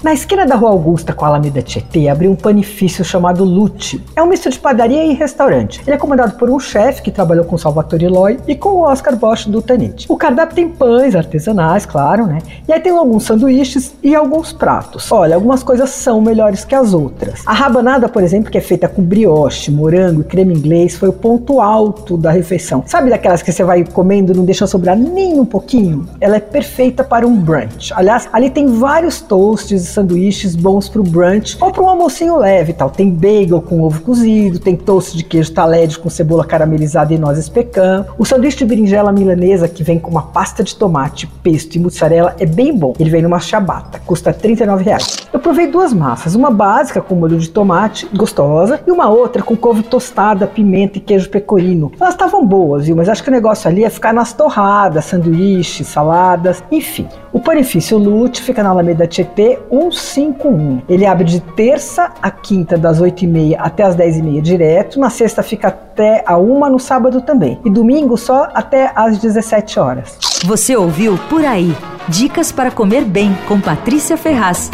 Na esquina da Rua Augusta com a Alameda Tietê abriu um panifício chamado Lute. É um misto de padaria e restaurante. Ele é comandado por um chefe que trabalhou com Salvatore Eloy e com o Oscar Bosch do Tanit. O cardápio tem pães artesanais, claro, né? E aí tem alguns sanduíches e alguns pratos. Olha, algumas coisas são melhores que as outras. A rabanada, por exemplo, que é feita com brioche, morango e creme inglês, foi o ponto alto da refeição. Sabe daquelas que você vai comendo e não deixa sobrar nem um pouquinho? Ela é perfeita para um brunch. Aliás, ali tem vários toasts sanduíches bons para o brunch ou para um almocinho leve tal. Tem bagel com ovo cozido, tem toast de queijo taled com cebola caramelizada e nozes pecan. O sanduíche de berinjela milanesa que vem com uma pasta de tomate, pesto e mussarela é bem bom. Ele vem numa ciabatta, custa 39 reais. Eu provei duas massas, uma básica com molho de tomate, gostosa, e uma outra com couve tostada, pimenta e queijo pecorino. Elas estavam boas, viu? Mas acho que o negócio ali é ficar nas torradas, sanduíches, saladas, enfim. O Panifício Lute fica na Alameda Tietê 151. Ele abre de terça a quinta, das 8h30 até as 10h30 direto. Na sexta fica até a 1 no sábado também. E domingo só até às 17 horas. Você ouviu Por Aí. Dicas para comer bem com Patrícia Ferraz.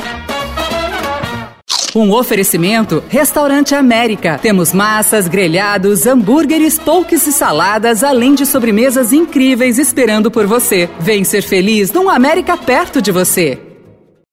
Um oferecimento Restaurante América. Temos massas, grelhados, hambúrgueres, polques e saladas, além de sobremesas incríveis esperando por você. Vem ser feliz num América perto de você.